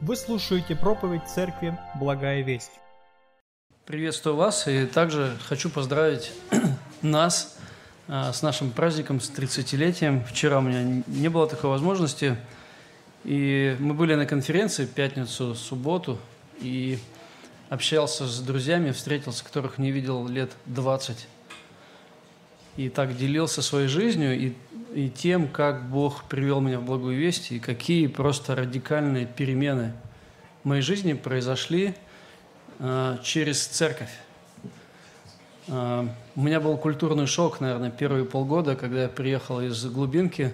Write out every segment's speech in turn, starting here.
Вы слушаете проповедь церкви «Благая весть». Приветствую вас и также хочу поздравить нас а, с нашим праздником, с 30-летием. Вчера у меня не было такой возможности, и мы были на конференции пятницу, субботу, и общался с друзьями, встретился, которых не видел лет 20. И так делился своей жизнью и, и тем, как Бог привел меня в благую весть, и какие просто радикальные перемены в моей жизни произошли э, через церковь. Э, у меня был культурный шок, наверное, первые полгода, когда я приехал из глубинки.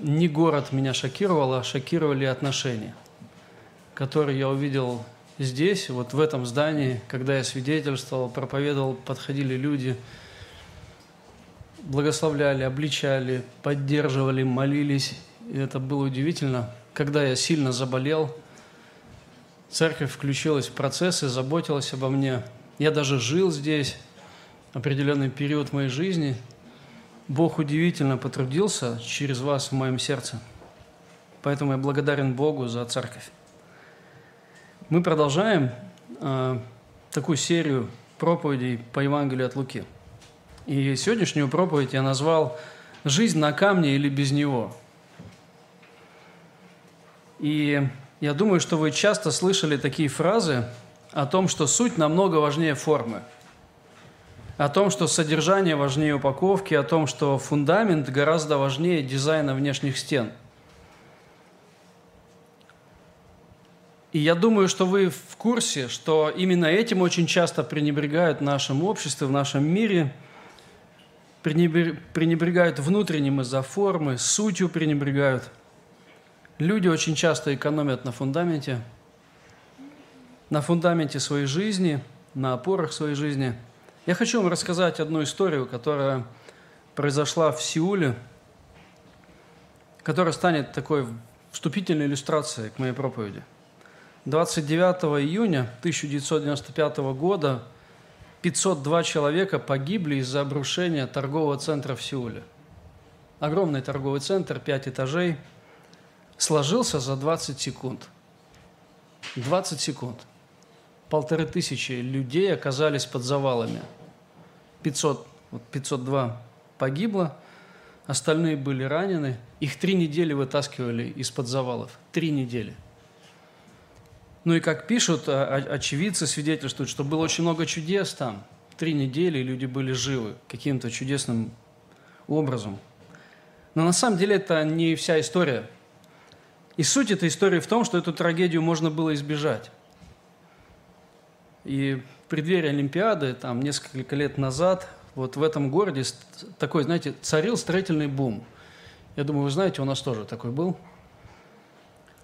Не город меня шокировал, а шокировали отношения, которые я увидел здесь, вот в этом здании, когда я свидетельствовал, проповедовал, подходили люди, благословляли, обличали, поддерживали, молились. И это было удивительно. Когда я сильно заболел, церковь включилась в процессы, заботилась обо мне. Я даже жил здесь определенный период моей жизни. Бог удивительно потрудился через вас в моем сердце. Поэтому я благодарен Богу за церковь. Мы продолжаем э, такую серию проповедей по Евангелию от Луки. И сегодняшнюю проповедь я назвал «Жизнь на камне или без него». И я думаю, что вы часто слышали такие фразы о том, что суть намного важнее формы, о том, что содержание важнее упаковки, о том, что фундамент гораздо важнее дизайна внешних стен – И я думаю, что вы в курсе, что именно этим очень часто пренебрегают в нашем обществе, в нашем мире, пренебрегают внутренним из-за формы, сутью пренебрегают. Люди очень часто экономят на фундаменте, на фундаменте своей жизни, на опорах своей жизни. Я хочу вам рассказать одну историю, которая произошла в Сеуле, которая станет такой вступительной иллюстрацией к моей проповеди – 29 июня 1995 года 502 человека погибли из-за обрушения торгового центра в Сеуле. Огромный торговый центр, 5 этажей, сложился за 20 секунд. 20 секунд. Полторы тысячи людей оказались под завалами. 500, 502 погибло, остальные были ранены. Их три недели вытаскивали из-под завалов. Три недели – ну и как пишут, а, а, очевидцы свидетельствуют, что было очень много чудес там. Три недели люди были живы каким-то чудесным образом. Но на самом деле это не вся история. И суть этой истории в том, что эту трагедию можно было избежать. И в преддверии Олимпиады, там, несколько лет назад, вот в этом городе такой, знаете, царил строительный бум. Я думаю, вы знаете, у нас тоже такой был –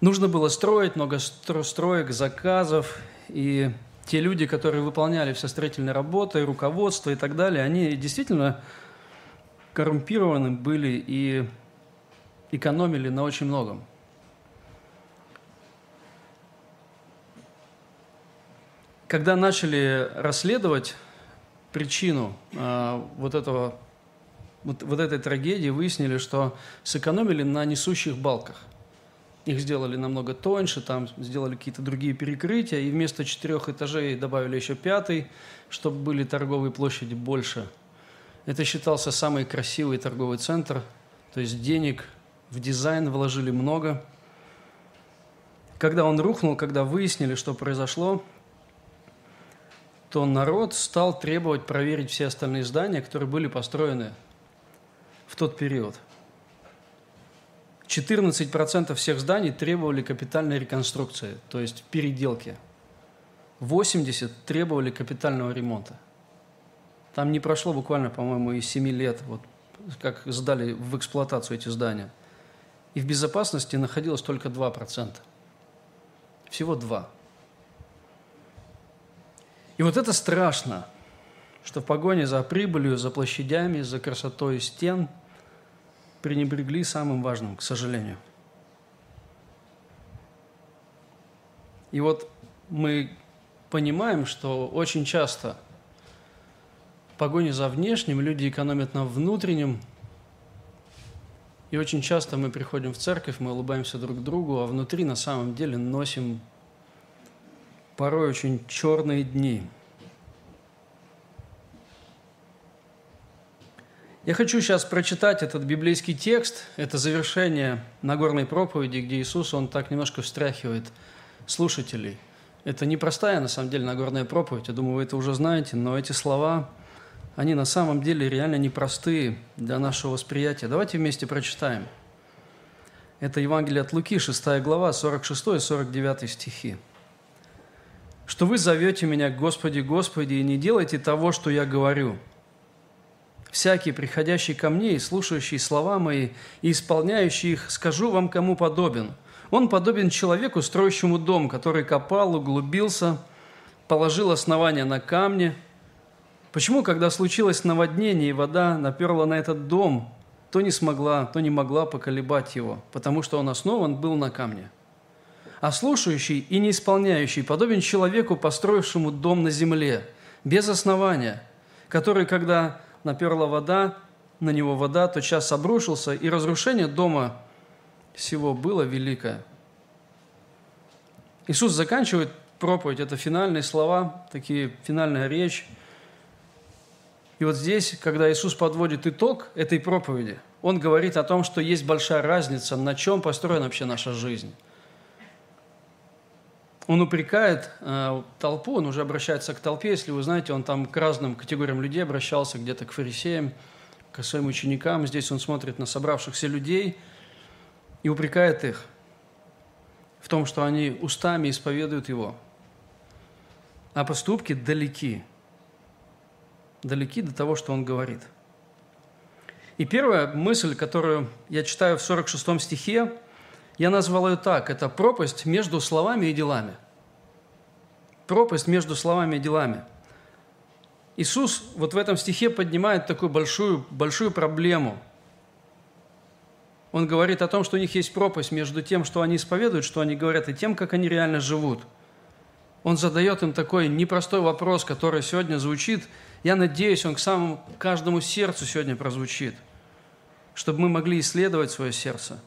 Нужно было строить много строек, заказов, и те люди, которые выполняли все строительные работы, руководство и так далее, они действительно коррумпированы были и экономили на очень многом. Когда начали расследовать причину э, вот этого вот, вот этой трагедии, выяснили, что сэкономили на несущих балках – их сделали намного тоньше, там сделали какие-то другие перекрытия, и вместо четырех этажей добавили еще пятый, чтобы были торговые площади больше. Это считался самый красивый торговый центр, то есть денег в дизайн вложили много. Когда он рухнул, когда выяснили, что произошло, то народ стал требовать проверить все остальные здания, которые были построены в тот период – 14% всех зданий требовали капитальной реконструкции, то есть переделки. 80 требовали капитального ремонта. Там не прошло буквально, по-моему, и 7 лет, вот, как сдали в эксплуатацию эти здания. И в безопасности находилось только 2%. Всего 2. И вот это страшно, что в погоне за прибылью, за площадями, за красотой стен – пренебрегли самым важным, к сожалению. И вот мы понимаем, что очень часто в погоне за внешним люди экономят на внутреннем, и очень часто мы приходим в церковь, мы улыбаемся друг другу, а внутри на самом деле носим порой очень черные дни. Я хочу сейчас прочитать этот библейский текст. Это завершение Нагорной проповеди, где Иисус, Он так немножко встряхивает слушателей. Это непростая, на самом деле, Нагорная проповедь. Я думаю, вы это уже знаете, но эти слова – они на самом деле реально непростые для нашего восприятия. Давайте вместе прочитаем. Это Евангелие от Луки, 6 глава, 46 и 49 стихи. «Что вы зовете меня, Господи, Господи, и не делайте того, что я говорю. Всякий, приходящий ко мне и слушающий слова мои, и исполняющий их, скажу вам, кому подобен. Он подобен человеку, строящему дом, который копал, углубился, положил основания на камне – Почему, когда случилось наводнение и вода наперла на этот дом, то не смогла, то не могла поколебать его, потому что он основан был на камне? А слушающий и не исполняющий подобен человеку, построившему дом на земле, без основания, который, когда наперла вода, на него вода, то час обрушился, и разрушение дома всего было великое. Иисус заканчивает проповедь, это финальные слова, такие финальная речь – и вот здесь, когда Иисус подводит итог этой проповеди, Он говорит о том, что есть большая разница, на чем построена вообще наша жизнь. Он упрекает э, толпу, он уже обращается к толпе, если вы знаете, он там к разным категориям людей обращался, где-то к фарисеям, к своим ученикам. Здесь он смотрит на собравшихся людей и упрекает их в том, что они устами исповедуют Его, а поступки далеки – далеки до того, что он говорит. И первая мысль, которую я читаю в 46 стихе, я назвал ее так. Это пропасть между словами и делами. Пропасть между словами и делами. Иисус вот в этом стихе поднимает такую большую, большую проблему. Он говорит о том, что у них есть пропасть между тем, что они исповедуют, что они говорят, и тем, как они реально живут. Он задает им такой непростой вопрос, который сегодня звучит – я надеюсь, он к самому каждому сердцу сегодня прозвучит, чтобы мы могли исследовать свое сердце,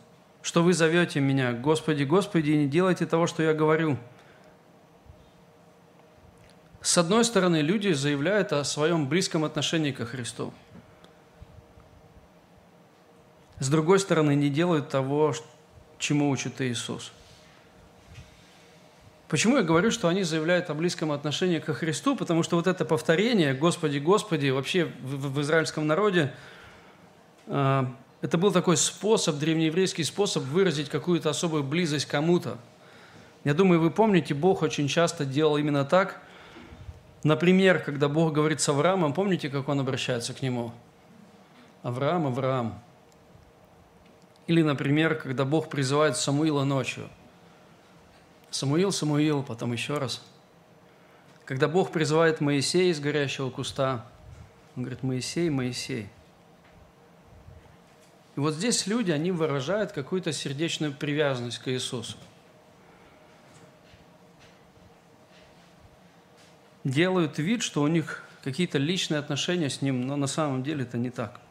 что вы зовете меня, Господи, Господи, и не делайте того, что я говорю. С одной стороны, люди заявляют о своем близком отношении ко Христу. С другой стороны, не делают того, чему учит Иисус – Почему я говорю, что они заявляют о близком отношении ко Христу? Потому что вот это повторение «Господи, Господи» вообще в, в израильском народе э, это был такой способ, древнееврейский способ выразить какую-то особую близость кому-то. Я думаю, вы помните, Бог очень часто делал именно так. Например, когда Бог говорит с Авраамом, помните, как он обращается к нему? Авраам, Авраам. Или, например, когда Бог призывает Самуила ночью – Самуил, Самуил, потом еще раз. Когда Бог призывает Моисея из горящего куста, он говорит, Моисей, Моисей. И вот здесь люди, они выражают какую-то сердечную привязанность к Иисусу. Делают вид, что у них какие-то личные отношения с Ним, но на самом деле это не так –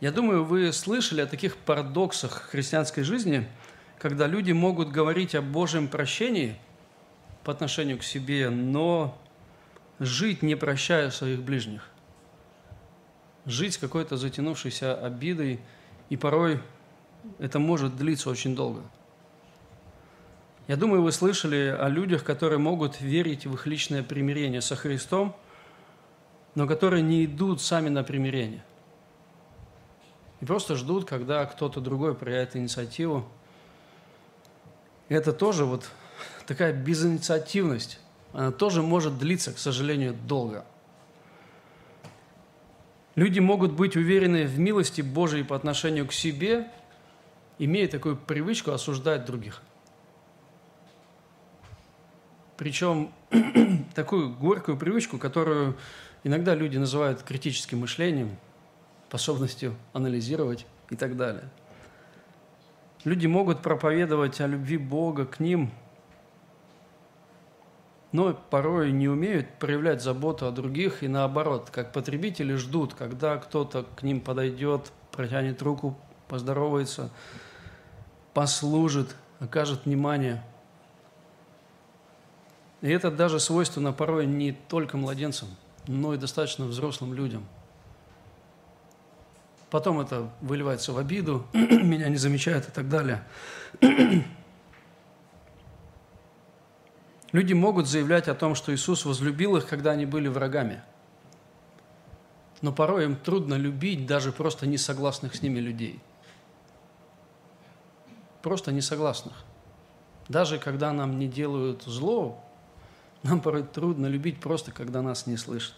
Я думаю, вы слышали о таких парадоксах христианской жизни, когда люди могут говорить о Божьем прощении по отношению к себе, но жить не прощая своих ближних. Жить с какой-то затянувшейся обидой, и порой это может длиться очень долго. Я думаю, вы слышали о людях, которые могут верить в их личное примирение со Христом, но которые не идут сами на примирение – и просто ждут, когда кто-то другой проявит инициативу. И это тоже вот такая безинициативность. Она тоже может длиться, к сожалению, долго. Люди могут быть уверены в милости Божией по отношению к себе, имея такую привычку осуждать других. Причем такую горькую привычку, которую иногда люди называют критическим мышлением – способностью анализировать и так далее. Люди могут проповедовать о любви Бога к ним, но порой не умеют проявлять заботу о других и наоборот, как потребители ждут, когда кто-то к ним подойдет, протянет руку, поздоровается, послужит, окажет внимание. И это даже свойственно порой не только младенцам, но и достаточно взрослым людям. Потом это выливается в обиду, меня не замечают и так далее. Люди могут заявлять о том, что Иисус возлюбил их, когда они были врагами. Но порой им трудно любить даже просто несогласных с ними людей. Просто несогласных. Даже когда нам не делают зло, нам порой трудно любить просто, когда нас не слышат.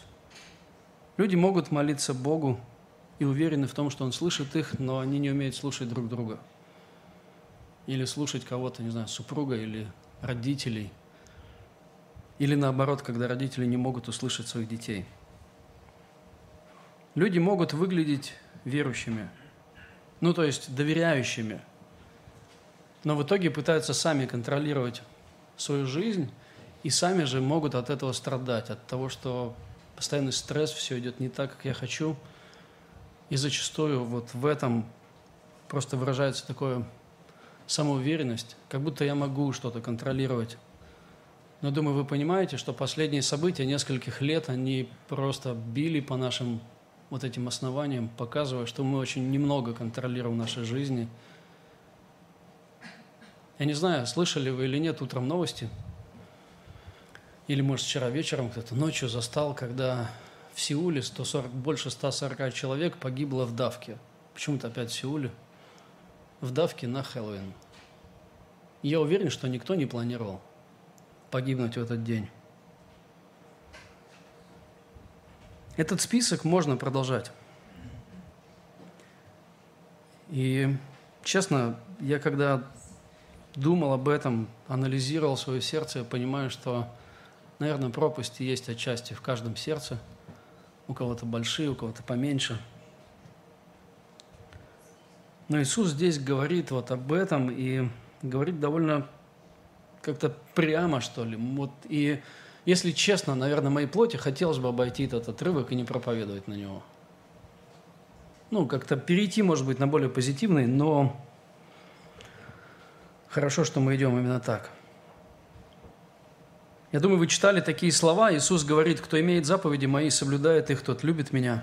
Люди могут молиться Богу и уверены в том, что Он слышит их, но они не умеют слушать друг друга. Или слушать кого-то, не знаю, супруга или родителей – или наоборот, когда родители не могут услышать своих детей. Люди могут выглядеть верующими, ну то есть доверяющими, но в итоге пытаются сами контролировать свою жизнь и сами же могут от этого страдать, от того, что постоянный стресс, все идет не так, как я хочу. И зачастую вот в этом просто выражается такое самоуверенность, как будто я могу что-то контролировать но думаю, вы понимаете, что последние события нескольких лет, они просто били по нашим вот этим основаниям, показывая, что мы очень немного контролируем нашей жизни. Я не знаю, слышали вы или нет утром новости, или, может, вчера вечером кто-то ночью застал, когда в Сеуле 140, больше 140 человек погибло в давке. Почему-то опять в Сеуле. В давке на Хэллоуин. Я уверен, что никто не планировал погибнуть в этот день. Этот список можно продолжать. И, честно, я когда думал об этом, анализировал свое сердце, понимаю, что, наверное, пропасти есть отчасти в каждом сердце. У кого-то большие, у кого-то поменьше. Но Иисус здесь говорит вот об этом и говорит довольно как-то прямо, что ли. Вот, и, если честно, наверное, моей плоти хотелось бы обойти этот отрывок и не проповедовать на него. Ну, как-то перейти, может быть, на более позитивный, но хорошо, что мы идем именно так. Я думаю, вы читали такие слова. Иисус говорит, кто имеет заповеди мои, соблюдает их, тот любит меня.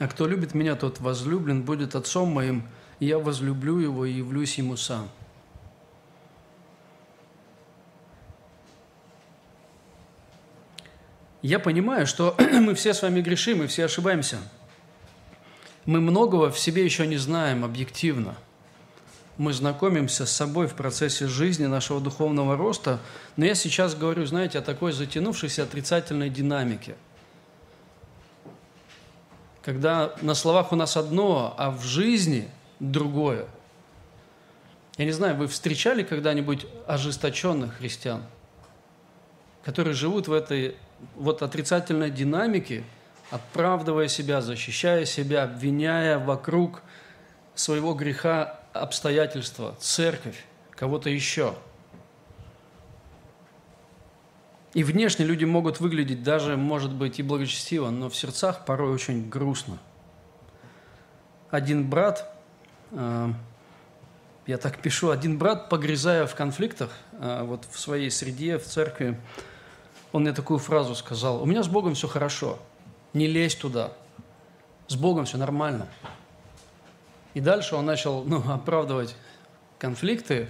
А кто любит меня, тот возлюблен будет отцом моим, и я возлюблю его и явлюсь ему сам. Я понимаю, что мы все с вами грешим, мы все ошибаемся. Мы многого в себе еще не знаем объективно. Мы знакомимся с собой в процессе жизни нашего духовного роста, но я сейчас говорю, знаете, о такой затянувшейся отрицательной динамике. Когда на словах у нас одно, а в жизни другое. Я не знаю, вы встречали когда-нибудь ожесточенных христиан, которые живут в этой вот отрицательной динамики, оправдывая себя, защищая себя, обвиняя вокруг своего греха обстоятельства, церковь, кого-то еще. И внешне люди могут выглядеть даже, может быть, и благочестиво, но в сердцах порой очень грустно. Один брат, э, я так пишу, один брат, погрязая в конфликтах, э, вот в своей среде, в церкви, он мне такую фразу сказал. У меня с Богом все хорошо. Не лезь туда. С Богом все нормально. И дальше он начал ну, оправдывать конфликты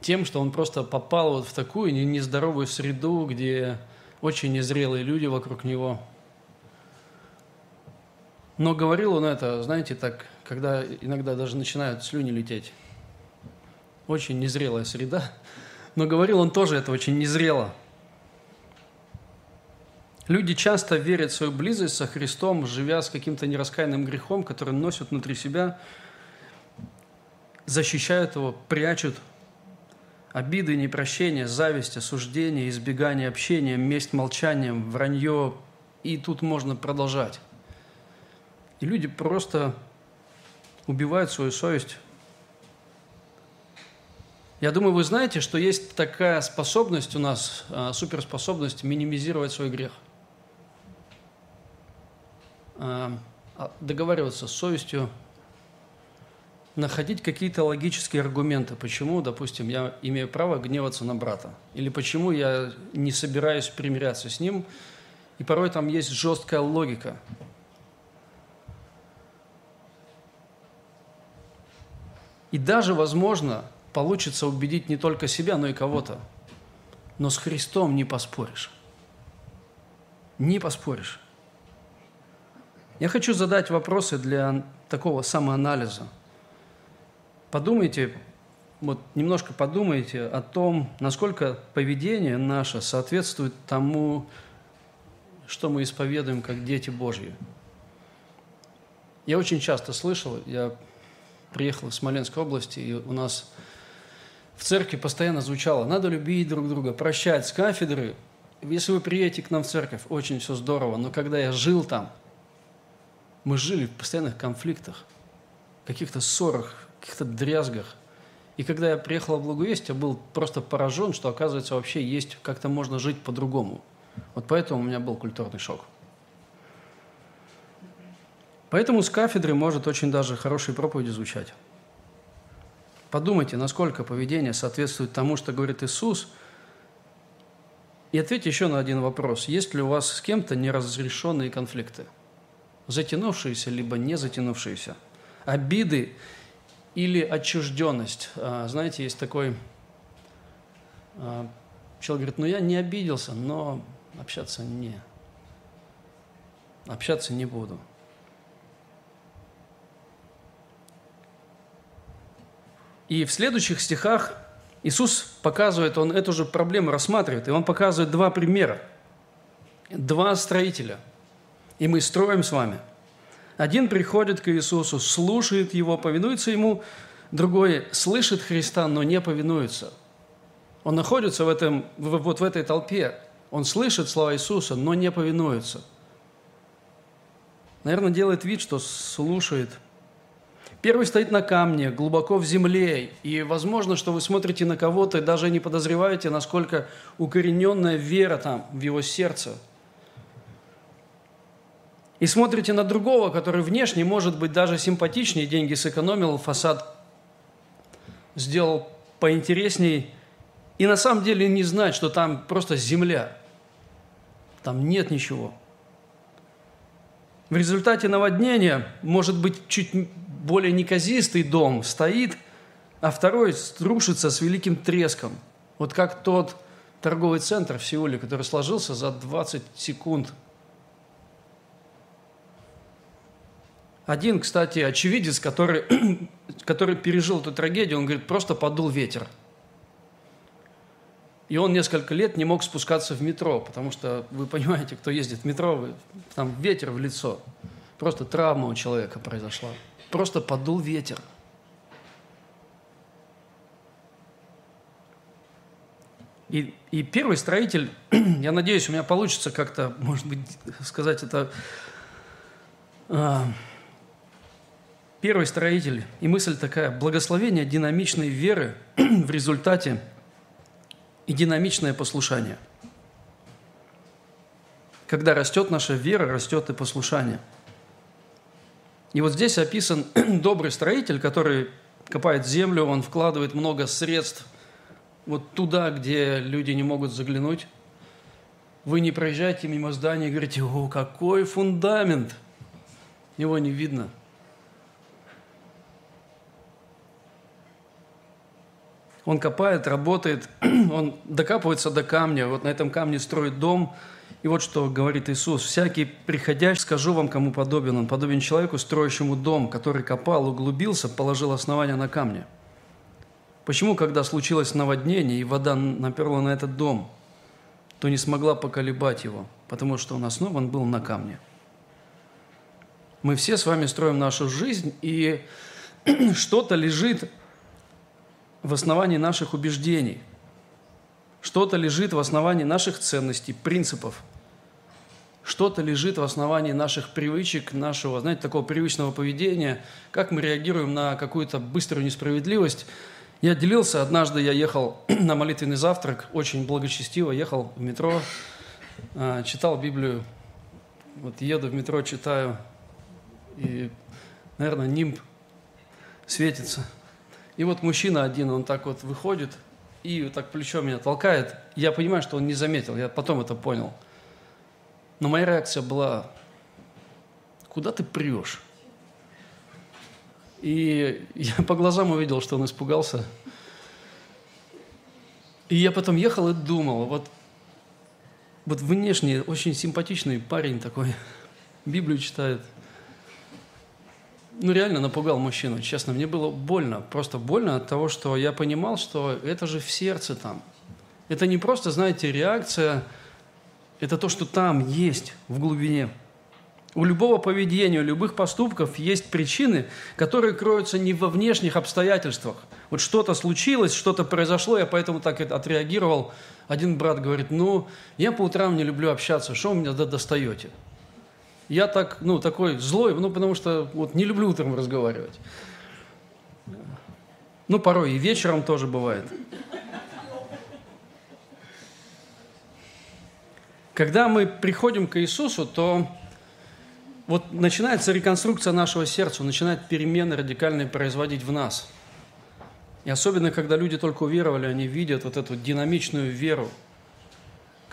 тем, что он просто попал вот в такую нездоровую среду, где очень незрелые люди вокруг него. Но говорил он это, знаете, так, когда иногда даже начинают слюни лететь. Очень незрелая среда. Но говорил он тоже это очень незрело. Люди часто верят в свою близость со Христом, живя с каким-то нераскаянным грехом, который носят внутри себя, защищают его, прячут обиды, непрощение, зависть, осуждение, избегание общения, месть молчанием, вранье. И тут можно продолжать. И люди просто убивают свою совесть. Я думаю, вы знаете, что есть такая способность у нас, а, суперспособность минимизировать свой грех. А, а, договариваться с совестью, находить какие-то логические аргументы, почему, допустим, я имею право гневаться на брата, или почему я не собираюсь примиряться с ним, и порой там есть жесткая логика. И даже, возможно, получится убедить не только себя, но и кого-то. Но с Христом не поспоришь. Не поспоришь. Я хочу задать вопросы для такого самоанализа. Подумайте, вот немножко подумайте о том, насколько поведение наше соответствует тому, что мы исповедуем как дети Божьи. Я очень часто слышал, я приехал из Смоленской области, и у нас в церкви постоянно звучало, надо любить друг друга, прощать с кафедры. Если вы приедете к нам в церковь, очень все здорово, но когда я жил там, мы жили в постоянных конфликтах, каких-то ссорах, каких-то дрязгах. И когда я приехал в Благовесть, я был просто поражен, что, оказывается, вообще есть, как-то можно жить по-другому. Вот поэтому у меня был культурный шок. Поэтому с кафедры может очень даже хорошие проповеди звучать. Подумайте, насколько поведение соответствует тому, что говорит Иисус, и ответьте еще на один вопрос. Есть ли у вас с кем-то неразрешенные конфликты? Затянувшиеся, либо не затянувшиеся? Обиды или отчужденность? А, знаете, есть такой... А, человек говорит, ну я не обиделся, но общаться не. Общаться не буду. И в следующих стихах Иисус показывает, Он эту же проблему рассматривает, и Он показывает два примера. Два строителя. И мы строим с вами. Один приходит к Иисусу, слушает Его, повинуется Ему, другой слышит Христа, но не повинуется. Он находится в этом, вот в этой толпе, он слышит слова Иисуса, но не повинуется. Наверное, делает вид, что слушает – Первый стоит на камне, глубоко в земле, и возможно, что вы смотрите на кого-то и даже не подозреваете, насколько укорененная вера там в его сердце. И смотрите на другого, который внешне может быть даже симпатичнее, деньги сэкономил, фасад сделал поинтересней, и на самом деле не знать, что там просто земля, там нет ничего. В результате наводнения может быть чуть более неказистый дом стоит, а второй рушится с великим треском. Вот как тот торговый центр в Сеуле, который сложился за 20 секунд. Один, кстати, очевидец, который, который пережил эту трагедию, он говорит, просто подул ветер. И он несколько лет не мог спускаться в метро, потому что, вы понимаете, кто ездит в метро, там ветер в лицо. Просто травма у человека произошла просто подул ветер. И, и первый строитель, я надеюсь, у меня получится как-то, может быть, сказать это, а, первый строитель, и мысль такая, благословение динамичной веры в результате и динамичное послушание. Когда растет наша вера, растет и послушание – и вот здесь описан добрый строитель, который копает землю, он вкладывает много средств вот туда, где люди не могут заглянуть. Вы не проезжаете мимо здания и говорите, о, какой фундамент! Его не видно. Он копает, работает, он докапывается до камня, вот на этом камне строит дом – и вот что говорит Иисус. «Всякий приходящий, скажу вам, кому подобен. Он подобен человеку, строящему дом, который копал, углубился, положил основание на камне». Почему, когда случилось наводнение, и вода наперла на этот дом, то не смогла поколебать его? Потому что он основан был на камне. Мы все с вами строим нашу жизнь, и что-то лежит в основании наших убеждений, что-то лежит в основании наших ценностей, принципов – что-то лежит в основании наших привычек, нашего, знаете, такого привычного поведения, как мы реагируем на какую-то быструю несправедливость. Я делился, однажды я ехал на молитвенный завтрак, очень благочестиво ехал в метро, а, читал Библию. Вот еду в метро, читаю, и, наверное, нимб светится. И вот мужчина один, он так вот выходит и вот так плечо меня толкает. Я понимаю, что он не заметил, я потом это понял. Но моя реакция была, куда ты прешь? И я по глазам увидел, что он испугался. И я потом ехал и думал, вот, вот внешне очень симпатичный парень такой, Библию читает. Ну, реально напугал мужчину, честно. Мне было больно, просто больно от того, что я понимал, что это же в сердце там. Это не просто, знаете, реакция, это то, что там есть в глубине. У любого поведения, у любых поступков есть причины, которые кроются не во внешних обстоятельствах. Вот что-то случилось, что-то произошло, я поэтому так отреагировал. Один брат говорит, ну, я по утрам не люблю общаться, что вы меня достаете? Я так, ну, такой злой, ну, потому что вот не люблю утром разговаривать. Ну, порой и вечером тоже бывает. Когда мы приходим к Иисусу, то вот начинается реконструкция нашего сердца, начинает перемены радикальные производить в нас. И особенно, когда люди только уверовали, они видят вот эту динамичную веру,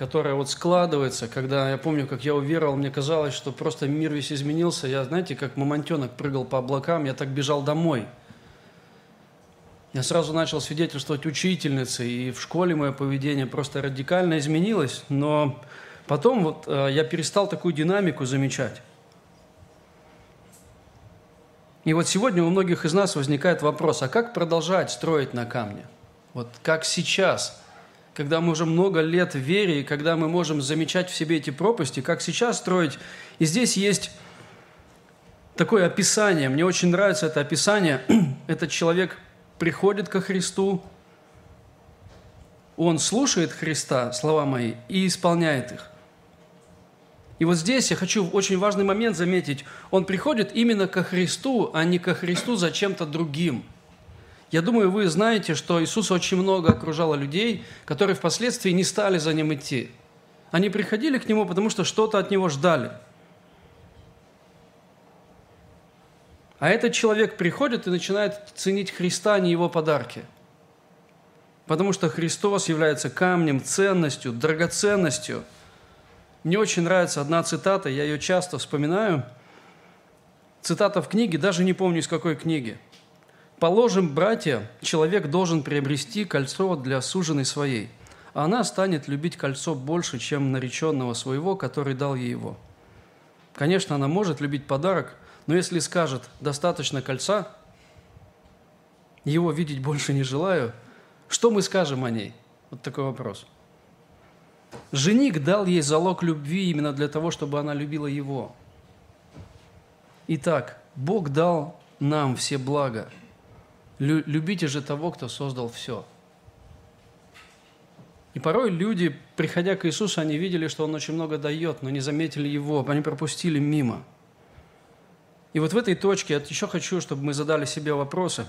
которая вот складывается, когда я помню, как я уверовал, мне казалось, что просто мир весь изменился. Я, знаете, как мамонтенок прыгал по облакам, я так бежал домой. Я сразу начал свидетельствовать учительнице, и в школе мое поведение просто радикально изменилось, но потом вот э, я перестал такую динамику замечать. И вот сегодня у многих из нас возникает вопрос, а как продолжать строить на камне? Вот как сейчас, когда мы уже много лет в вере, и когда мы можем замечать в себе эти пропасти, как сейчас строить? И здесь есть такое описание, мне очень нравится это описание. Этот человек приходит ко Христу, он слушает Христа, слова мои, и исполняет их. И вот здесь я хочу очень важный момент заметить. Он приходит именно ко Христу, а не ко Христу за чем-то другим. Я думаю, вы знаете, что Иисус очень много окружало людей, которые впоследствии не стали за Ним идти. Они приходили к Нему, потому что что-то от Него ждали. А этот человек приходит и начинает ценить Христа, а не Его подарки. Потому что Христос является камнем, ценностью, драгоценностью – мне очень нравится одна цитата, я ее часто вспоминаю. Цитата в книге, даже не помню из какой книги. «Положим, братья, человек должен приобрести кольцо для суженой своей, она станет любить кольцо больше, чем нареченного своего, который дал ей его. Конечно, она может любить подарок, но если скажет «достаточно кольца», его видеть больше не желаю, что мы скажем о ней? Вот такой вопрос – Жених дал ей залог любви именно для того, чтобы она любила его. Итак, Бог дал нам все блага. Любите же того, кто создал все. И порой люди, приходя к Иисусу, они видели, что Он очень много дает, но не заметили Его, они пропустили мимо. И вот в этой точке я еще хочу, чтобы мы задали себе вопросы.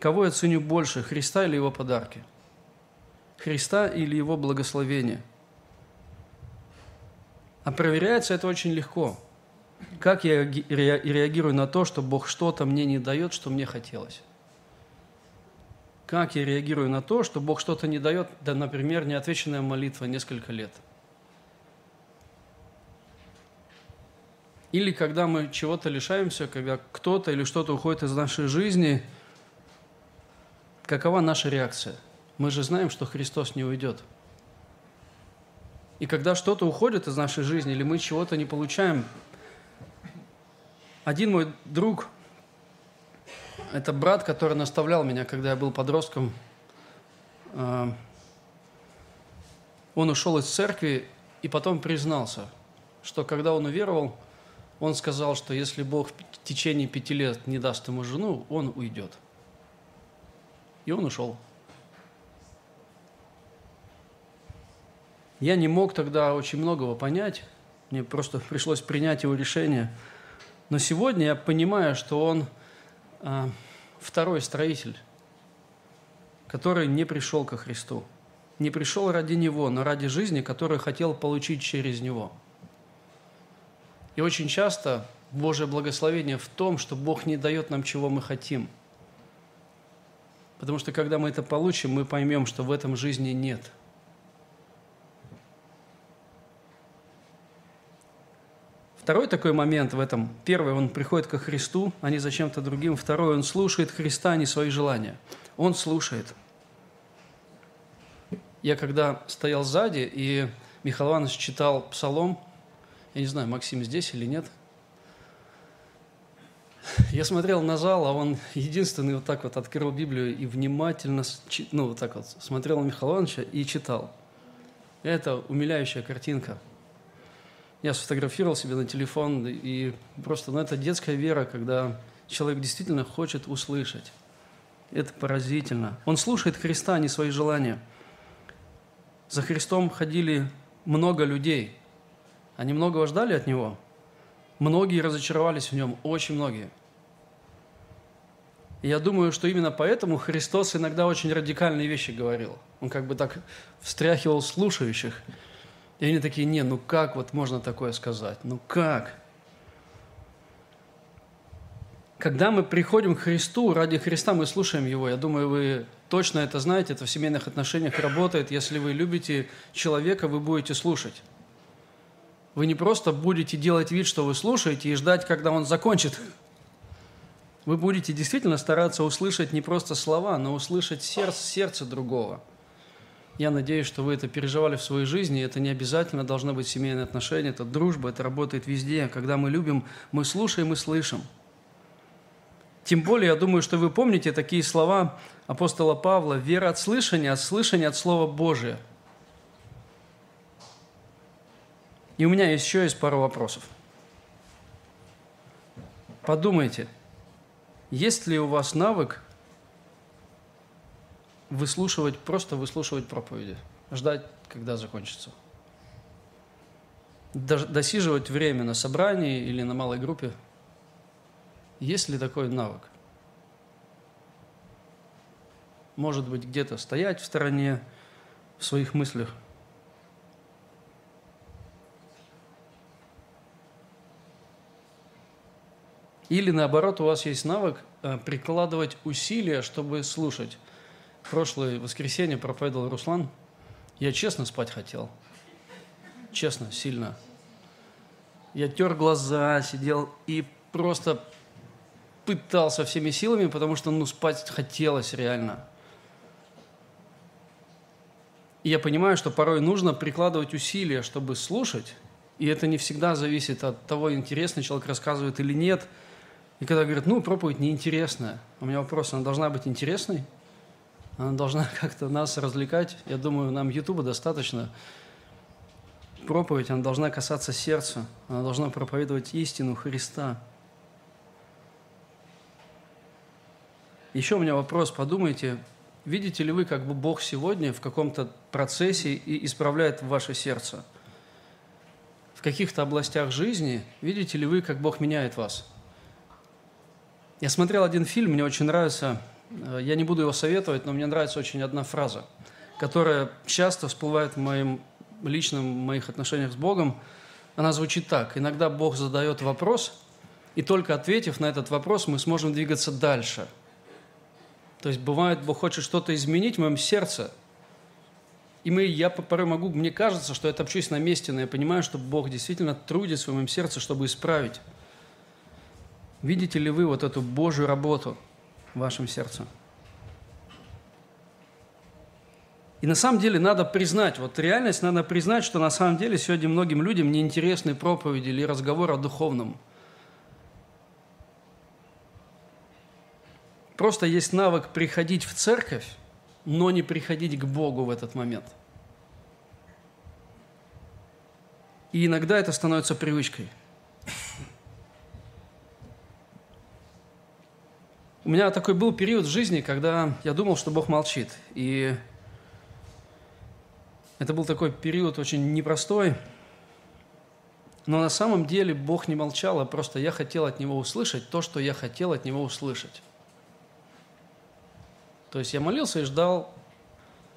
Кого я ценю больше, Христа или Его подарки? Христа или Его благословение – а проверяется это очень легко. Как я реагирую на то, что Бог что-то мне не дает, что мне хотелось? Как я реагирую на то, что Бог что-то не дает, да, например, неотвеченная молитва несколько лет? Или когда мы чего-то лишаемся, когда кто-то или что-то уходит из нашей жизни, какова наша реакция? Мы же знаем, что Христос не уйдет – и когда что-то уходит из нашей жизни, или мы чего-то не получаем, один мой друг, это брат, который наставлял меня, когда я был подростком, э, он ушел из церкви и потом признался, что когда он уверовал, он сказал, что если Бог в течение пяти лет не даст ему жену, он уйдет. И он ушел. Я не мог тогда очень многого понять, мне просто пришлось принять его решение. Но сегодня я понимаю, что он второй строитель. который не пришел ко Христу. Не пришел ради Него, но ради жизни, которую хотел получить через Него. И очень часто Божье благословение в том, что Бог не дает нам, чего мы хотим. Потому что когда мы это получим, мы поймем, что в этом жизни нет – Второй такой момент в этом. Первый, он приходит ко Христу, а не зачем-то другим. Второй, он слушает Христа, а не свои желания. Он слушает. Я когда стоял сзади, и Михаил Иванович читал псалом, я не знаю, Максим здесь или нет, я смотрел на зал, а он единственный вот так вот открыл Библию и внимательно, ну вот так вот, смотрел на Михаила Ивановича и читал. Это умиляющая картинка – я сфотографировал себе на телефон, и просто, ну, это детская вера, когда человек действительно хочет услышать. Это поразительно. Он слушает Христа, а не свои желания. За Христом ходили много людей. Они многого ждали от Него. Многие разочаровались в Нем, очень многие. И я думаю, что именно поэтому Христос иногда очень радикальные вещи говорил. Он как бы так встряхивал слушающих – и они такие, не, ну как вот можно такое сказать? Ну как? Когда мы приходим к Христу, ради Христа мы слушаем Его. Я думаю, вы точно это знаете, это в семейных отношениях работает. Если вы любите человека, вы будете слушать. Вы не просто будете делать вид, что вы слушаете, и ждать, когда он закончит. Вы будете действительно стараться услышать не просто слова, но услышать сердце, сердце другого – я надеюсь, что вы это переживали в своей жизни. Это не обязательно должно быть семейные отношения, это дружба, это работает везде. Когда мы любим, мы слушаем и слышим. Тем более, я думаю, что вы помните такие слова апостола Павла «Вера от слышания, от слышания от Слова Божия». И у меня еще есть пару вопросов. Подумайте, есть ли у вас навык выслушивать, просто выслушивать проповеди, ждать, когда закончится. Досиживать время на собрании или на малой группе. Есть ли такой навык? Может быть, где-то стоять в стороне в своих мыслях. Или наоборот, у вас есть навык э, прикладывать усилия, чтобы слушать прошлое воскресенье проповедовал Руслан. Я честно спать хотел. Честно, сильно. Я тер глаза, сидел и просто пытался всеми силами, потому что, ну, спать хотелось реально. И я понимаю, что порой нужно прикладывать усилия, чтобы слушать, и это не всегда зависит от того, интересный человек рассказывает или нет. И когда говорят, ну, проповедь неинтересная, у меня вопрос, она должна быть интересной? Она должна как-то нас развлекать. Я думаю, нам Ютуба достаточно. Проповедь, она должна касаться сердца. Она должна проповедовать истину Христа. Еще у меня вопрос. Подумайте, видите ли вы, как бы Бог сегодня в каком-то процессе и исправляет ваше сердце? В каких-то областях жизни видите ли вы, как Бог меняет вас? Я смотрел один фильм, мне очень нравится – я не буду его советовать, но мне нравится очень одна фраза, которая часто всплывает в моем личном, моих отношениях с Богом. Она звучит так. Иногда Бог задает вопрос, и только ответив на этот вопрос, мы сможем двигаться дальше. То есть бывает, Бог хочет что-то изменить в моем сердце, и мы, я порой могу, мне кажется, что я топчусь на месте, но я понимаю, что Бог действительно трудится в моем сердце, чтобы исправить. Видите ли вы вот эту Божью работу – вашем сердце. И на самом деле надо признать, вот реальность надо признать, что на самом деле сегодня многим людям неинтересны проповеди или разговор о духовном. Просто есть навык приходить в церковь, но не приходить к Богу в этот момент. И иногда это становится привычкой – У меня такой был период в жизни, когда я думал, что Бог молчит. И это был такой период очень непростой. Но на самом деле Бог не молчал, а просто я хотел от Него услышать то, что я хотел от Него услышать. То есть я молился и ждал,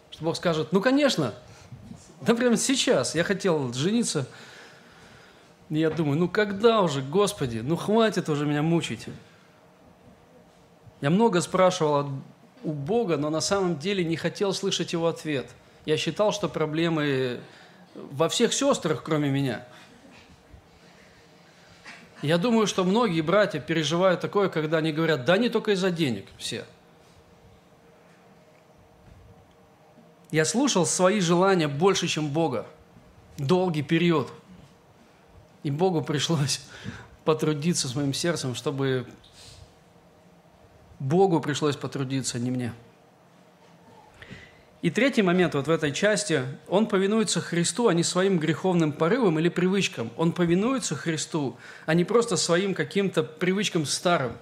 что Бог скажет, ну, конечно, да прямо сейчас. Я хотел жениться. И я думаю, ну когда уже, Господи, ну хватит уже меня мучить. Я много спрашивал у Бога, но на самом деле не хотел слышать его ответ. Я считал, что проблемы во всех сестрах, кроме меня. Я думаю, что многие братья переживают такое, когда они говорят, да не только из-за денег все. Я слушал свои желания больше, чем Бога. Долгий период. И Богу пришлось потрудиться с моим сердцем, чтобы Богу пришлось потрудиться, не мне. И третий момент вот в этой части, он повинуется Христу, а не своим греховным порывам или привычкам. Он повинуется Христу, а не просто своим каким-то привычкам старым.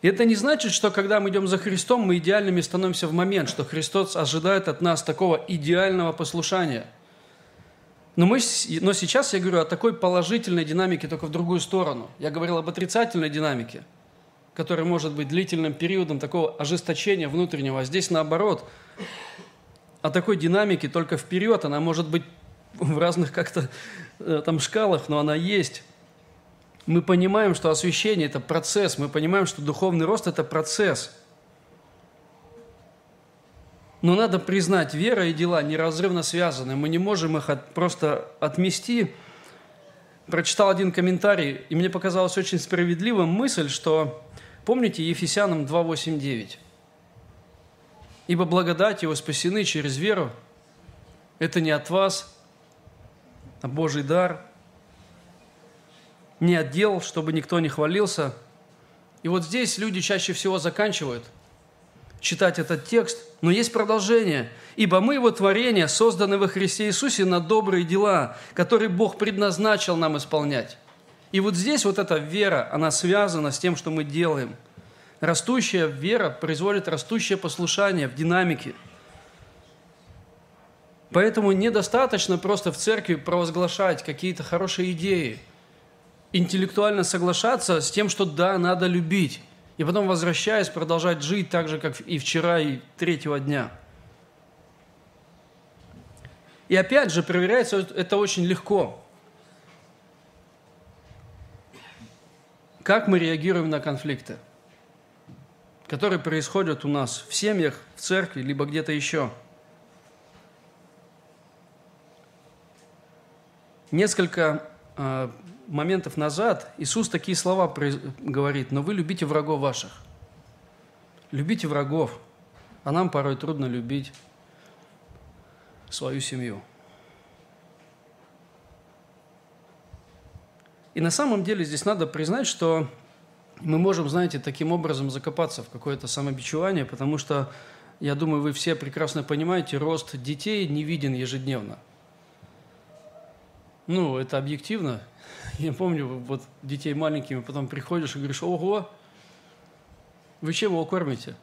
И это не значит, что когда мы идем за Христом, мы идеальными становимся в момент, что Христос ожидает от нас такого идеального послушания. Но, мы, но сейчас я говорю о такой положительной динамике, только в другую сторону. Я говорил об отрицательной динамике – который может быть длительным периодом такого ожесточения внутреннего. А здесь наоборот, о такой динамике только вперед, она может быть в разных как-то э, там шкалах, но она есть. Мы понимаем, что освящение – это процесс, мы понимаем, что духовный рост – это процесс. Но надо признать, вера и дела неразрывно связаны. Мы не можем их от, просто отмести. Прочитал один комментарий, и мне показалась очень справедливым мысль, что Помните Ефесянам 2.8.9? «Ибо благодать его спасены через веру. Это не от вас, а Божий дар. Не отдел, чтобы никто не хвалился». И вот здесь люди чаще всего заканчивают читать этот текст, но есть продолжение. «Ибо мы, Его творение, созданы во Христе Иисусе на добрые дела, которые Бог предназначил нам исполнять». И вот здесь вот эта вера, она связана с тем, что мы делаем. Растущая вера производит растущее послушание в динамике. Поэтому недостаточно просто в церкви провозглашать какие-то хорошие идеи, интеллектуально соглашаться с тем, что да, надо любить, и потом, возвращаясь, продолжать жить так же, как и вчера, и третьего дня. И опять же, проверяется это очень легко. Как мы реагируем на конфликты, которые происходят у нас в семьях, в церкви, либо где-то еще. Несколько э, моментов назад Иисус такие слова говорит, но вы любите врагов ваших. Любите врагов, а нам порой трудно любить свою семью. И на самом деле здесь надо признать, что мы можем, знаете, таким образом закопаться в какое-то самобичевание, потому что, я думаю, вы все прекрасно понимаете, рост детей не виден ежедневно. Ну, это объективно. Я помню, вот детей маленькими потом приходишь и говоришь, ого, вы чем его кормите?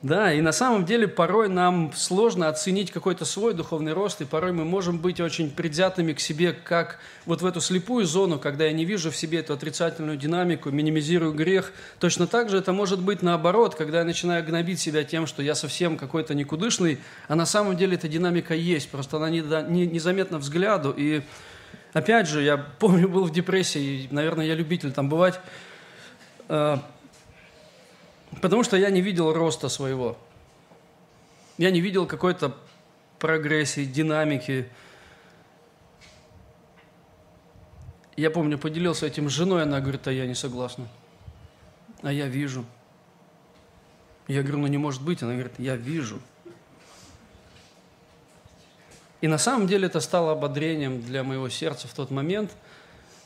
Да, и на самом деле порой нам сложно оценить какой-то свой духовный рост, и порой мы можем быть очень предвзятыми к себе, как вот в эту слепую зону, когда я не вижу в себе эту отрицательную динамику, минимизирую грех. Точно так же это может быть наоборот, когда я начинаю гнобить себя тем, что я совсем какой-то никудышный, а на самом деле эта динамика есть, просто она не, не, незаметна взгляду. И опять же, я помню, был в депрессии, и, наверное, я любитель там бывать, э, Потому что я не видел роста своего. Я не видел какой-то прогрессии, динамики. Я помню, поделился этим с женой, она говорит, а я не согласна. А я вижу. Я говорю, ну не может быть. Она говорит, я вижу. И на самом деле это стало ободрением для моего сердца в тот момент –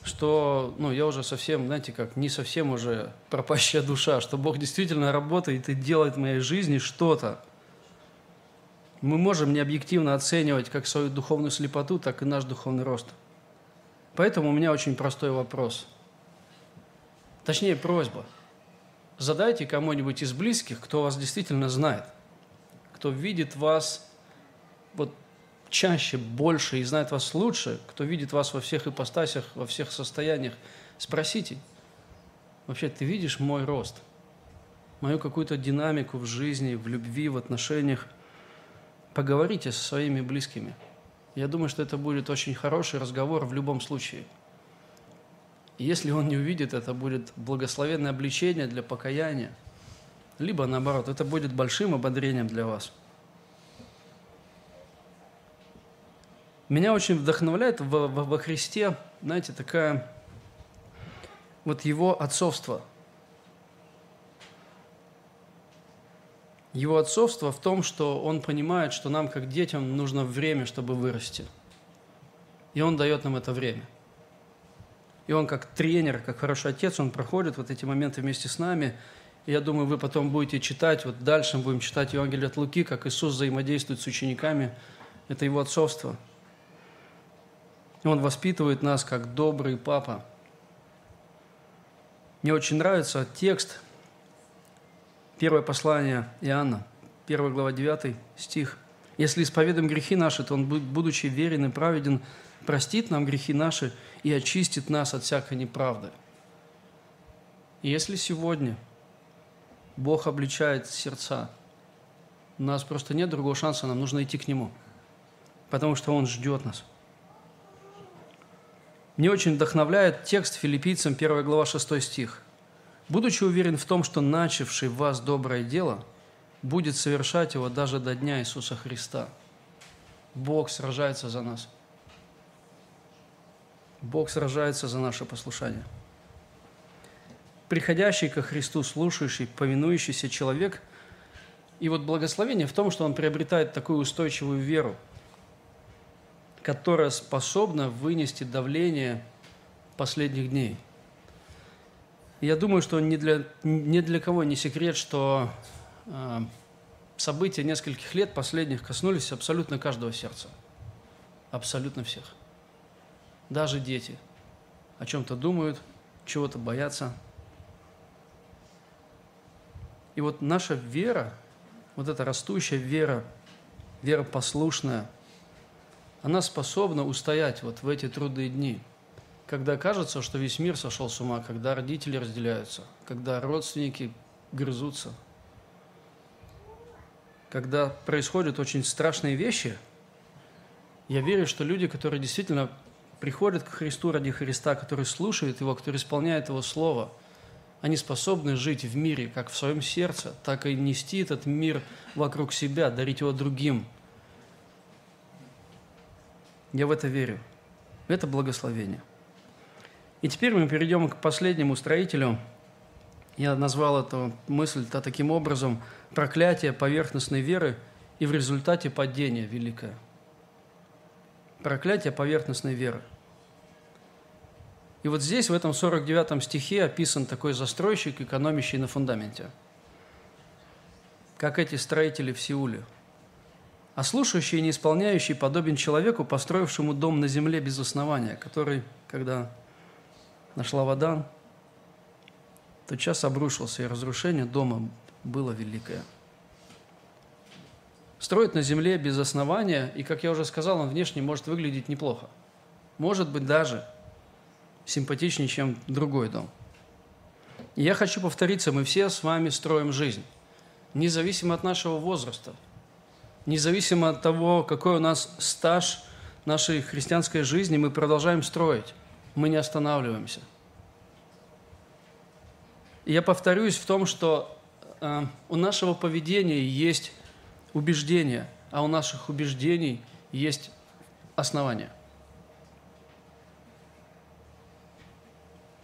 что ну, я уже совсем, знаете как, не совсем уже пропащая душа, что Бог действительно работает и делает в моей жизни что-то. Мы можем не объективно оценивать как свою духовную слепоту, так и наш духовный рост. Поэтому у меня очень простой вопрос. Точнее, просьба. Задайте кому-нибудь из близких, кто вас действительно знает, кто видит вас вот чаще, больше и знает вас лучше, кто видит вас во всех ипостасях, во всех состояниях, спросите, Вообще, ты видишь мой рост, мою какую-то динамику в жизни, в любви, в отношениях. Поговорите со своими близкими. Я думаю, что это будет очень хороший разговор в любом случае. Если он не увидит, это будет благословенное обличение для покаяния. Либо наоборот, это будет большим ободрением для вас. Меня очень вдохновляет во, во, во Христе, знаете, такая вот его отцовство. Его отцовство в том, что он понимает, что нам, как детям, нужно время, чтобы вырасти. И он дает нам это время. И он как тренер, как хороший отец, он проходит вот эти моменты вместе с нами. И я думаю, вы потом будете читать, вот дальше мы будем читать Евангелие от Луки, как Иисус взаимодействует с учениками. Это его отцовство. Он воспитывает нас как добрый папа – мне очень нравится текст, первое послание Иоанна, 1 глава 9 стих. «Если исповедуем грехи наши, то Он, будучи верен и праведен, простит нам грехи наши и очистит нас от всякой неправды». И если сегодня Бог обличает сердца, у нас просто нет другого шанса, нам нужно идти к Нему, потому что Он ждет нас – мне очень вдохновляет текст филиппийцам 1 глава 6 стих. «Будучи уверен в том, что начавший в вас доброе дело будет совершать его даже до дня Иисуса Христа». Бог сражается за нас. Бог сражается за наше послушание. Приходящий ко Христу, слушающий, повинующийся человек, и вот благословение в том, что он приобретает такую устойчивую веру – которая способна вынести давление последних дней. Я думаю, что ни для, ни для кого не секрет, что э, события нескольких лет последних коснулись абсолютно каждого сердца. Абсолютно всех. Даже дети о чем-то думают, чего-то боятся. И вот наша вера, вот эта растущая вера, вера послушная – она способна устоять вот в эти трудные дни, когда кажется, что весь мир сошел с ума, когда родители разделяются, когда родственники грызутся, когда происходят очень страшные вещи, я верю, что люди, которые действительно приходят к Христу ради Христа, которые слушают Его, которые исполняют Его Слово, они способны жить в мире, как в своем сердце, так и нести этот мир вокруг себя, дарить его другим – я в это верю. Это благословение. И теперь мы перейдем к последнему строителю. Я назвал эту мысль таким образом «проклятие поверхностной веры и в результате падения великое». Проклятие поверхностной веры. И вот здесь, в этом 49 стихе, описан такой застройщик, экономящий на фундаменте. Как эти строители в Сеуле – а слушающий и не исполняющий подобен человеку, построившему дом на земле без основания, который, когда нашла вода, тот час обрушился, и разрушение дома было великое. Строить на земле без основания, и, как я уже сказал, он внешне может выглядеть неплохо. Может быть, даже симпатичнее, чем другой дом. И я хочу повториться, мы все с вами строим жизнь, независимо от нашего возраста – Независимо от того, какой у нас стаж нашей христианской жизни, мы продолжаем строить. Мы не останавливаемся. Я повторюсь в том, что э, у нашего поведения есть убеждения, а у наших убеждений есть основания.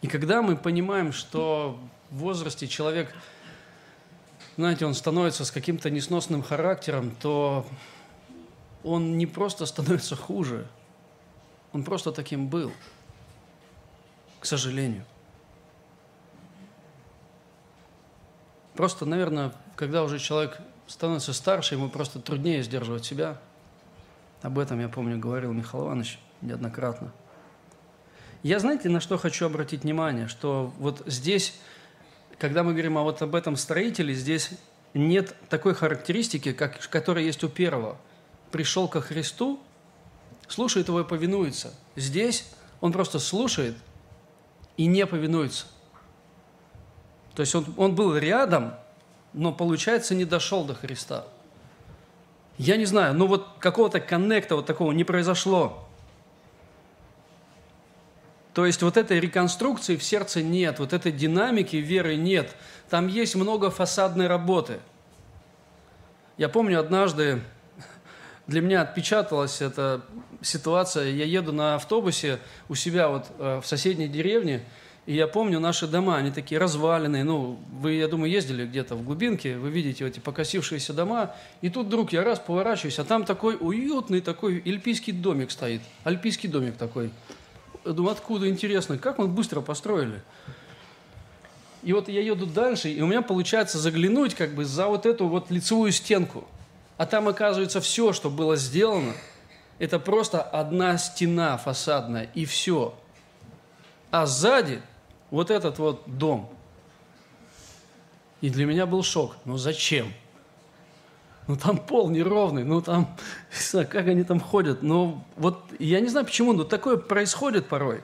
И когда мы понимаем, что в возрасте человек знаете, он становится с каким-то несносным характером, то он не просто становится хуже, он просто таким был, к сожалению. Просто, наверное, когда уже человек становится старше, ему просто труднее сдерживать себя. Об этом, я помню, говорил Михаил Иванович неоднократно. Я, знаете, на что хочу обратить внимание, что вот здесь когда мы говорим о вот об этом строителе, здесь нет такой характеристики, как, которая есть у первого. Пришел ко Христу, слушает его и повинуется. Здесь он просто слушает и не повинуется. То есть он, он был рядом, но, получается, не дошел до Христа. Я не знаю, но вот какого-то коннекта вот такого не произошло. То есть вот этой реконструкции в сердце нет, вот этой динамики веры нет. Там есть много фасадной работы. Я помню однажды, для меня отпечаталась эта ситуация. Я еду на автобусе у себя вот э, в соседней деревне, и я помню наши дома, они такие разваленные. Ну, вы, я думаю, ездили где-то в глубинке, вы видите эти покосившиеся дома. И тут вдруг я раз поворачиваюсь, а там такой уютный такой альпийский домик стоит. Альпийский домик такой. Я думаю, откуда, интересно, как он быстро построили? И вот я еду дальше, и у меня получается заглянуть как бы за вот эту вот лицевую стенку. А там оказывается все, что было сделано, это просто одна стена фасадная, и все. А сзади вот этот вот дом. И для меня был шок. Ну зачем? Ну там пол неровный, ну там, как они там ходят. Ну вот я не знаю почему, но такое происходит порой.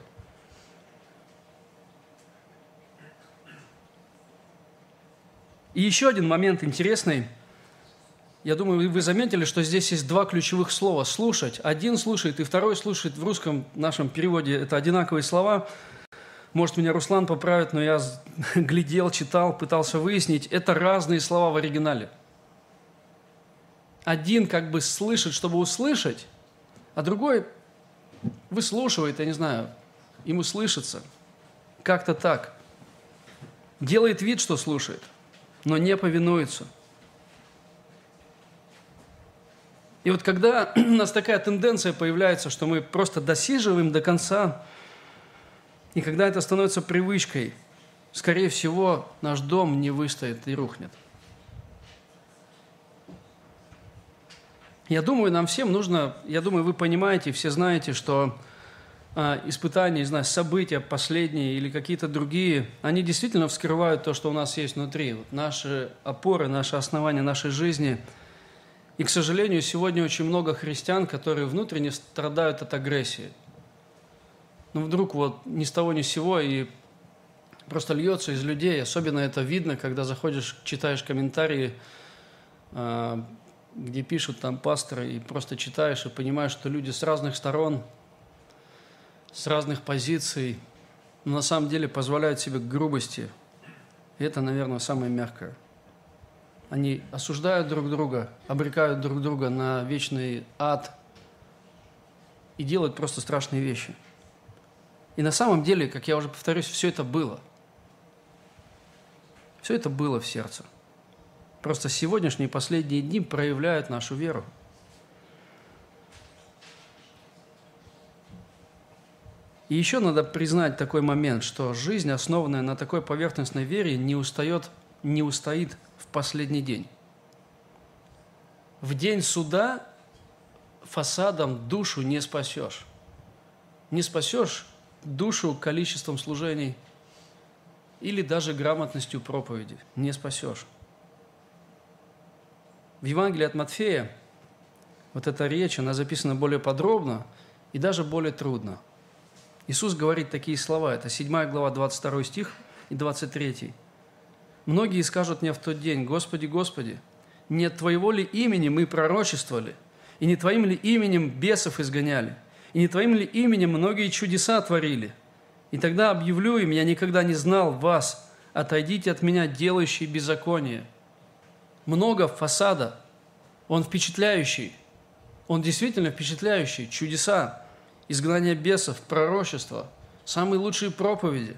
И еще один момент интересный. Я думаю, вы заметили, что здесь есть два ключевых слова. Слушать. Один слушает, и второй слушает. В русском нашем переводе это одинаковые слова – может, меня Руслан поправит, но я глядел, читал, пытался выяснить. Это разные слова в оригинале. Один как бы слышит, чтобы услышать, а другой выслушивает, я не знаю, ему слышится. Как-то так. Делает вид, что слушает, но не повинуется. И вот когда у нас такая тенденция появляется, что мы просто досиживаем до конца, и когда это становится привычкой, скорее всего, наш дом не выстоит и рухнет. Я думаю, нам всем нужно, я думаю, вы понимаете, все знаете, что э, испытания, не знаю, события последние или какие-то другие, они действительно вскрывают то, что у нас есть внутри. Вот наши опоры, наши основания нашей жизни. И, к сожалению, сегодня очень много христиан, которые внутренне страдают от агрессии – ну вдруг вот ни с того ни с сего и просто льется из людей. Особенно это видно, когда заходишь, читаешь комментарии, а, где пишут там пасторы, и просто читаешь и понимаешь, что люди с разных сторон, с разных позиций, на самом деле позволяют себе грубости. И это, наверное, самое мягкое. Они осуждают друг друга, обрекают друг друга на вечный ад и делают просто страшные вещи – и на самом деле, как я уже повторюсь, все это было. Все это было в сердце. Просто сегодняшние последние дни проявляют нашу веру. И еще надо признать такой момент, что жизнь, основанная на такой поверхностной вере, не, устает, не устоит в последний день. В день суда фасадом душу не спасешь. Не спасешь душу количеством служений или даже грамотностью проповеди не спасешь. В Евангелии от Матфея вот эта речь, она записана более подробно и даже более трудно. Иисус говорит такие слова, это 7 глава, 22 стих и 23. «Многие скажут мне в тот день, Господи, Господи, не от Твоего ли имени мы пророчествовали, и не Твоим ли именем бесов изгоняли, и не Твоим ли именем многие чудеса творили? И тогда объявлю им, я никогда не знал вас, отойдите от меня, делающие беззаконие. Много фасада, он впечатляющий, он действительно впечатляющий, чудеса, изгнание бесов, пророчество, самые лучшие проповеди.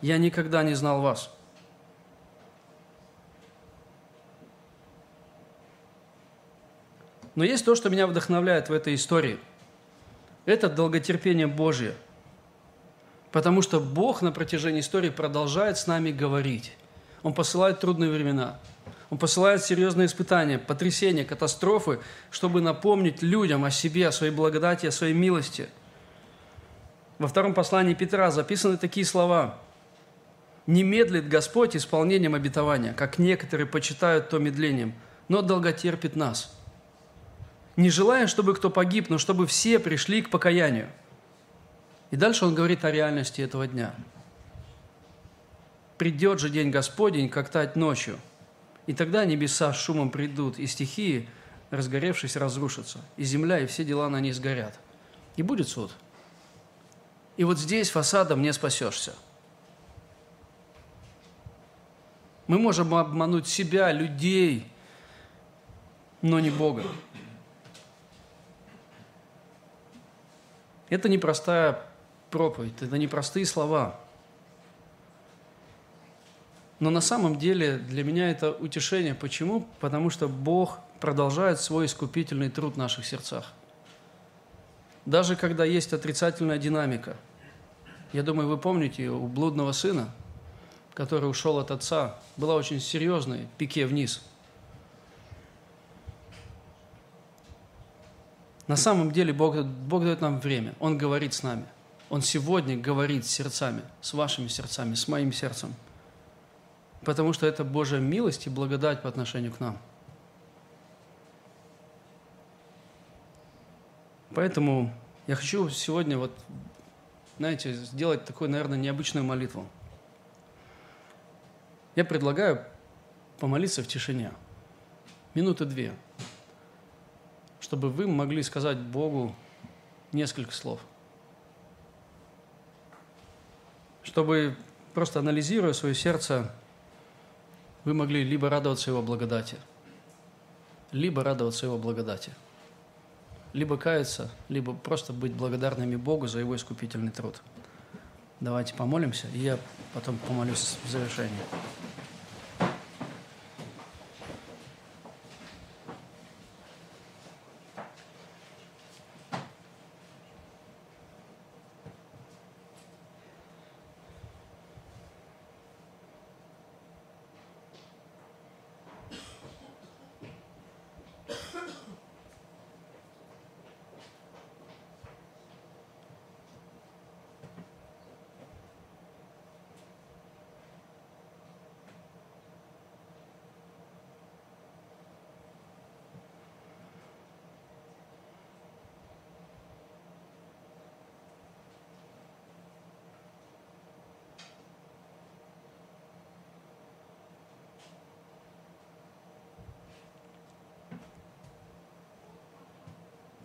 Я никогда не знал вас. Но есть то, что меня вдохновляет в этой истории – это долготерпение Божье. Потому что Бог на протяжении истории продолжает с нами говорить. Он посылает трудные времена. Он посылает серьезные испытания, потрясения, катастрофы, чтобы напомнить людям о себе, о своей благодати, о своей милости. Во втором послании Петра записаны такие слова. «Не медлит Господь исполнением обетования, как некоторые почитают то медлением, но долготерпит нас» не желая, чтобы кто погиб, но чтобы все пришли к покаянию. И дальше он говорит о реальности этого дня. Придет же день Господень, как тать ночью, и тогда небеса с шумом придут, и стихии, разгоревшись, разрушатся, и земля, и все дела на ней сгорят. И будет суд. И вот здесь фасадом не спасешься. Мы можем обмануть себя, людей, но не Бога. Это непростая проповедь, это непростые слова. Но на самом деле для меня это утешение. Почему? Потому что Бог продолжает свой искупительный труд в наших сердцах. Даже когда есть отрицательная динамика. Я думаю, вы помните, у блудного сына, который ушел от отца, была очень серьезная пике вниз. На самом деле Бог, Бог дает нам время. Он говорит с нами. Он сегодня говорит с сердцами, с вашими сердцами, с моим сердцем – потому что это Божья милость и благодать по отношению к нам. Поэтому я хочу сегодня вот, знаете, сделать такую, наверное, необычную молитву. Я предлагаю помолиться в тишине, минуты две, чтобы вы могли сказать Богу несколько слов. Чтобы просто анализируя свое сердце, вы могли либо радоваться Его благодати, либо радоваться Его благодати, либо каяться, либо просто быть благодарными Богу за Его искупительный труд. Давайте помолимся, и я потом помолюсь в завершении.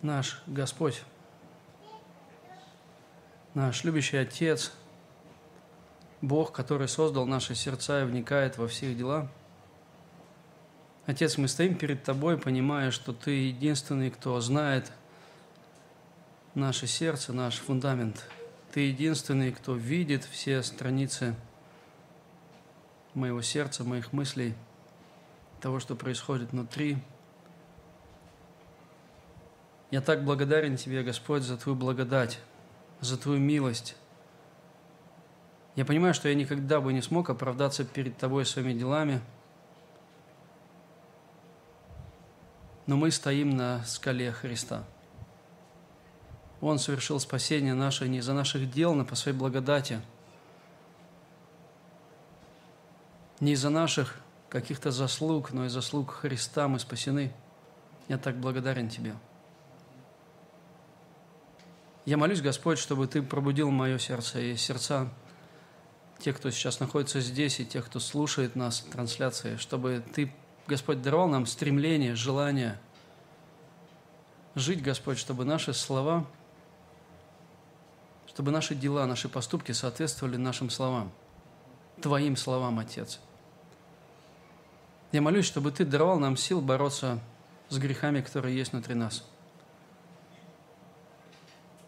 Наш Господь, наш любящий Отец, Бог, который создал наши сердца и вникает во все дела. Отец, мы стоим перед Тобой, понимая, что Ты единственный, кто знает наше сердце, наш фундамент. Ты единственный, кто видит все страницы моего сердца, моих мыслей, того, что происходит внутри – я так благодарен Тебе, Господь, за Твою благодать, за Твою милость. Я понимаю, что я никогда бы не смог оправдаться перед Тобой своими делами, но мы стоим на скале Христа. Он совершил спасение наше не из-за наших дел, но по своей благодати. Не из-за наших каких-то заслуг, но из заслуг Христа мы спасены. Я так благодарен Тебе. Я молюсь, Господь, чтобы Ты пробудил мое сердце и сердца тех, кто сейчас находится здесь, и тех, кто слушает нас в трансляции, чтобы Ты, Господь, даровал нам стремление, желание жить, Господь, чтобы наши слова, чтобы наши дела, наши поступки соответствовали нашим словам, Твоим словам, Отец. Я молюсь, чтобы Ты даровал нам сил бороться с грехами, которые есть внутри нас –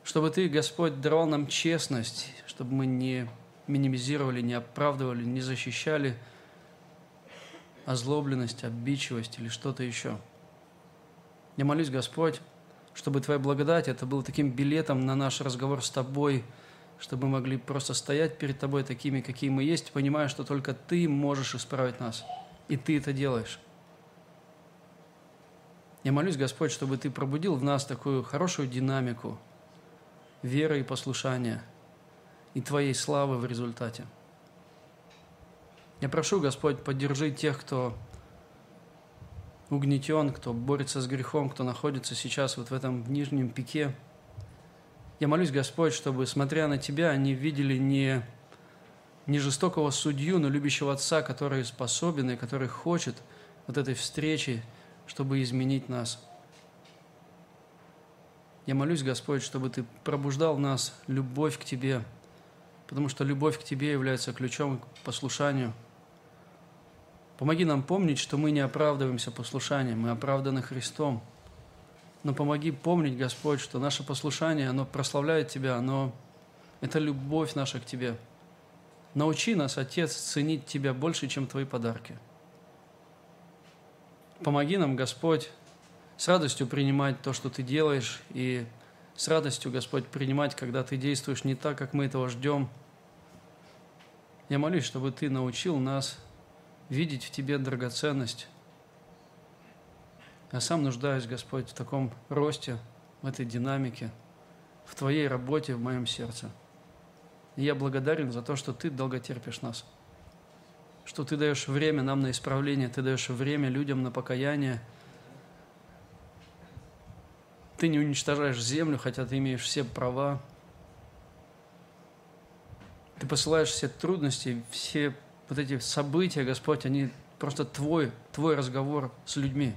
чтобы Ты, Господь, даровал нам честность, чтобы мы не минимизировали, не оправдывали, не защищали озлобленность, обидчивость или что-то еще. Я молюсь, Господь, чтобы Твоя благодать, это был таким билетом на наш разговор с Тобой, чтобы мы могли просто стоять перед Тобой такими, какие мы есть, понимая, что только Ты можешь исправить нас, и Ты это делаешь. Я молюсь, Господь, чтобы Ты пробудил в нас такую хорошую динамику – веры и послушания и Твоей славы в результате. Я прошу, Господь, поддержи тех, кто угнетен, кто борется с грехом, кто находится сейчас вот в этом нижнем пике. Я молюсь, Господь, чтобы, смотря на Тебя, они видели не не жестокого судью, но любящего Отца, который способен и который хочет вот этой встречи, чтобы изменить нас. Я молюсь, Господь, чтобы Ты пробуждал в нас любовь к Тебе, потому что любовь к Тебе является ключом к послушанию. Помоги нам помнить, что мы не оправдываемся послушанием, мы оправданы Христом. Но помоги помнить, Господь, что наше послушание, оно прославляет Тебя, оно – это любовь наша к Тебе. Научи нас, Отец, ценить Тебя больше, чем Твои подарки. Помоги нам, Господь, с радостью принимать то, что Ты делаешь, и с радостью, Господь, принимать, когда Ты действуешь не так, как мы этого ждем. Я молюсь, чтобы Ты научил нас видеть в Тебе драгоценность. Я сам нуждаюсь, Господь, в таком росте, в этой динамике, в Твоей работе в моем сердце. И я благодарен за то, что Ты долго терпишь нас, что Ты даешь время нам на исправление, Ты даешь время людям на покаяние – ты не уничтожаешь землю, хотя ты имеешь все права. Ты посылаешь все трудности, все вот эти события, Господь, они просто твой, твой разговор с людьми.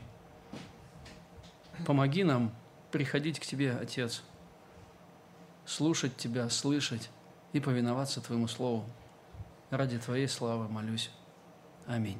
Помоги нам приходить к Тебе, Отец, слушать Тебя, слышать и повиноваться Твоему Слову. Ради Твоей славы молюсь. Аминь.